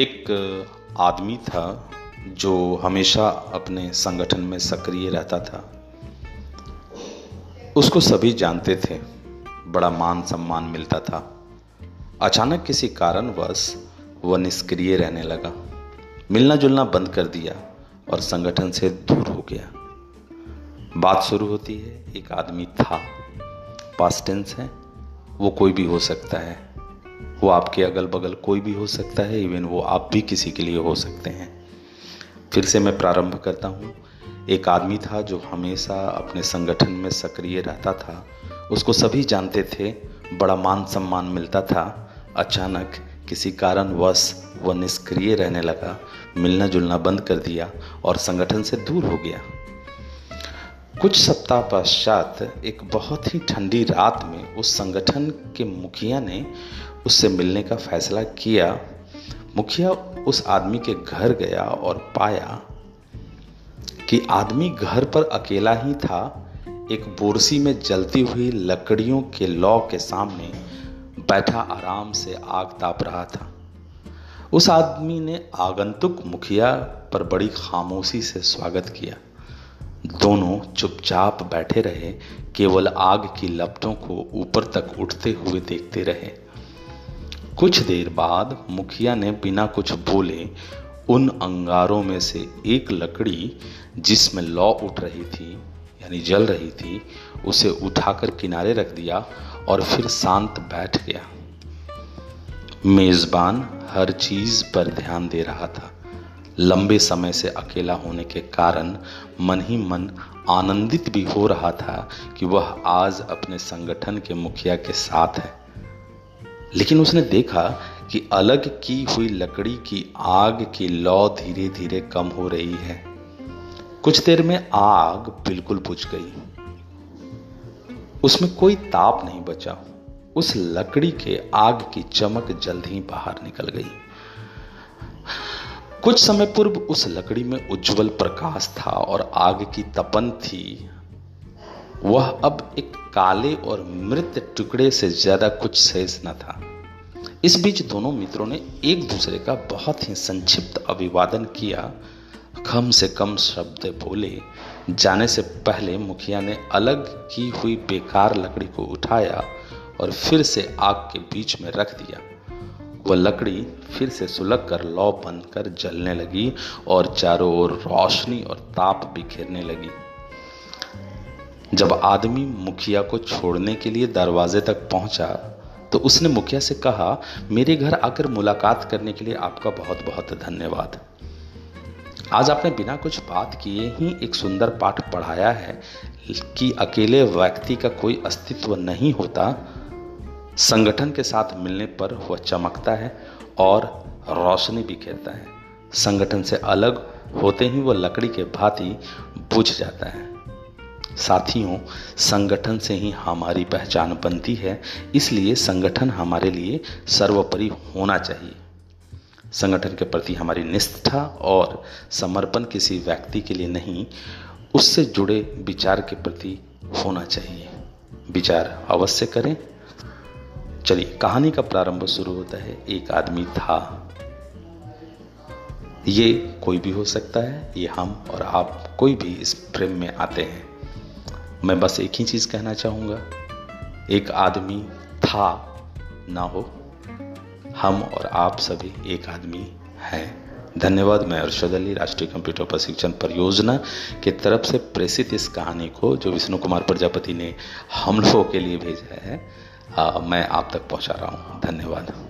एक आदमी था जो हमेशा अपने संगठन में सक्रिय रहता था। उसको सभी जानते थे, बड़ा मान सम्मान मिलता था। अचानक किसी कारणवश वह निष्क्रिय रहने लगा। मिलना जुलना बंद कर दिया और संगठन से दूर हो गया। बात शुरू होती है, एक आदमी था। पास्ट टेंस है, वो कोई भी हो सकता है। वो आपके अगल बगल कोई भी हो सकता है, इवन वो आप भी किसी के लिए हो सकते हैं। फिर से मैं प्रारंभ करता हूँ। एक आदमी था जो हमेशा अपने संगठन में सक्रिय रहता था। उसको सभी जानते थे, बड़ा मान सम्मान मिलता था। अचानक किसी कारणवश वह निष्क्रिय रहने लगा मिलना जुलना बंद कर दिया और संगठन से दूर हो गया। कुछ सप्ताह पश्चात एक बहुत ही ठंडी रात में उस संगठन के मुखिया ने उससे मिलने का फैसला किया, मुखिया उस आदमी के घर गया और पाया कि आदमी घर पर अकेला ही था। एक बोरसी में जलती हुई लकड़ियों के लौ के सामने बैठा आराम से आग ताप रहा था। उस आदमी ने आगंतुक मुखिया पर बड़ी खामोशी से स्वागत किया। दोनों चुपचाप बैठे रहे, केवल आग की लपटों को ऊपर तक उठते हुए देखते रहे। कुछ देर बाद मुखिया ने बिना कुछ बोले उन अंगारों में से एक लकड़ी जिसमें लौ उठ रही थी, यानी जल रही थी, उसे उठाकर किनारे रख दिया और फिर शांत बैठ गया। मेजबान हर चीज़ पर ध्यान दे रहा था। लंबे समय से अकेला होने के कारण मन ही मन आनंदित भी हो रहा था कि वह आज अपने संगठन के मुखिया के साथ है। लेकिन उसने देखा कि अलग की हुई लकड़ी की आग की लौ धीरे धीरे कम हो रही है। कुछ देर में आग बिल्कुल बुझ गई। उसमें कोई ताप नहीं बचा। उस लकड़ी के आग की चमक जल्द ही बाहर निकल गई। कुछ समय पूर्व उस लकड़ी में उज्जवल प्रकाश था और आग की तपन थी। वह अब एक काले और मृत टुकड़े से ज़्यादा कुछ शेष न था। इस बीच दोनों मित्रों ने एक दूसरे का बहुत ही संक्षिप्त अभिवादन किया। कम से कम शब्द बोले। जाने से पहले मुखिया ने अलग की हुई बेकार लकड़ी को उठाया और फिर से आग के बीच में रख दिया। वह लकड़ी फिर से सुलग कर लौ बनकर जलने लगी और चारों ओर रोशनी और ताप बिखेरने लगी। जब आदमी मुखिया को छोड़ने के लिए दरवाजे तक पहुँचा तो उसने मुखिया से कहा, मेरे घर आकर मुलाकात करने के लिए आपका बहुत बहुत धन्यवाद। आज आपने बिना कुछ बात किए ही एक सुंदर पाठ पढ़ाया है कि अकेले व्यक्ति का कोई अस्तित्व नहीं होता। संगठन के साथ मिलने पर वह चमकता है और रोशनी बिखेरता है। संगठन से अलग होते ही वह लकड़ी के भांति बुझ जाता है। साथियों, संगठन से ही हमारी पहचान बनती है, इसलिए संगठन हमारे लिए सर्वोपरि होना चाहिए। संगठन के प्रति हमारी निष्ठा और समर्पण किसी व्यक्ति के लिए नहीं, उससे जुड़े विचार के प्रति होना चाहिए। विचार अवश्य करें। चलिए, कहानी का प्रारंभ शुरू होता है। एक आदमी था। ये कोई भी हो सकता है, ये हम और आप कोई भी इस प्रेम में आते हैं। मैं बस एक ही चीज़ कहना चाहूँगा। एक आदमी था ना हो हम और आप सभी एक आदमी हैं। धन्यवाद मैं अरशद अली राष्ट्रीय कंप्यूटर प्रशिक्षण परियोजना के तरफ़ से प्रेषित इस कहानी को जो विष्णु कुमार प्रजापति ने हम लोगों के लिए भेजा है। आ, मैं आप तक पहुँचा रहा हूँ। धन्यवाद।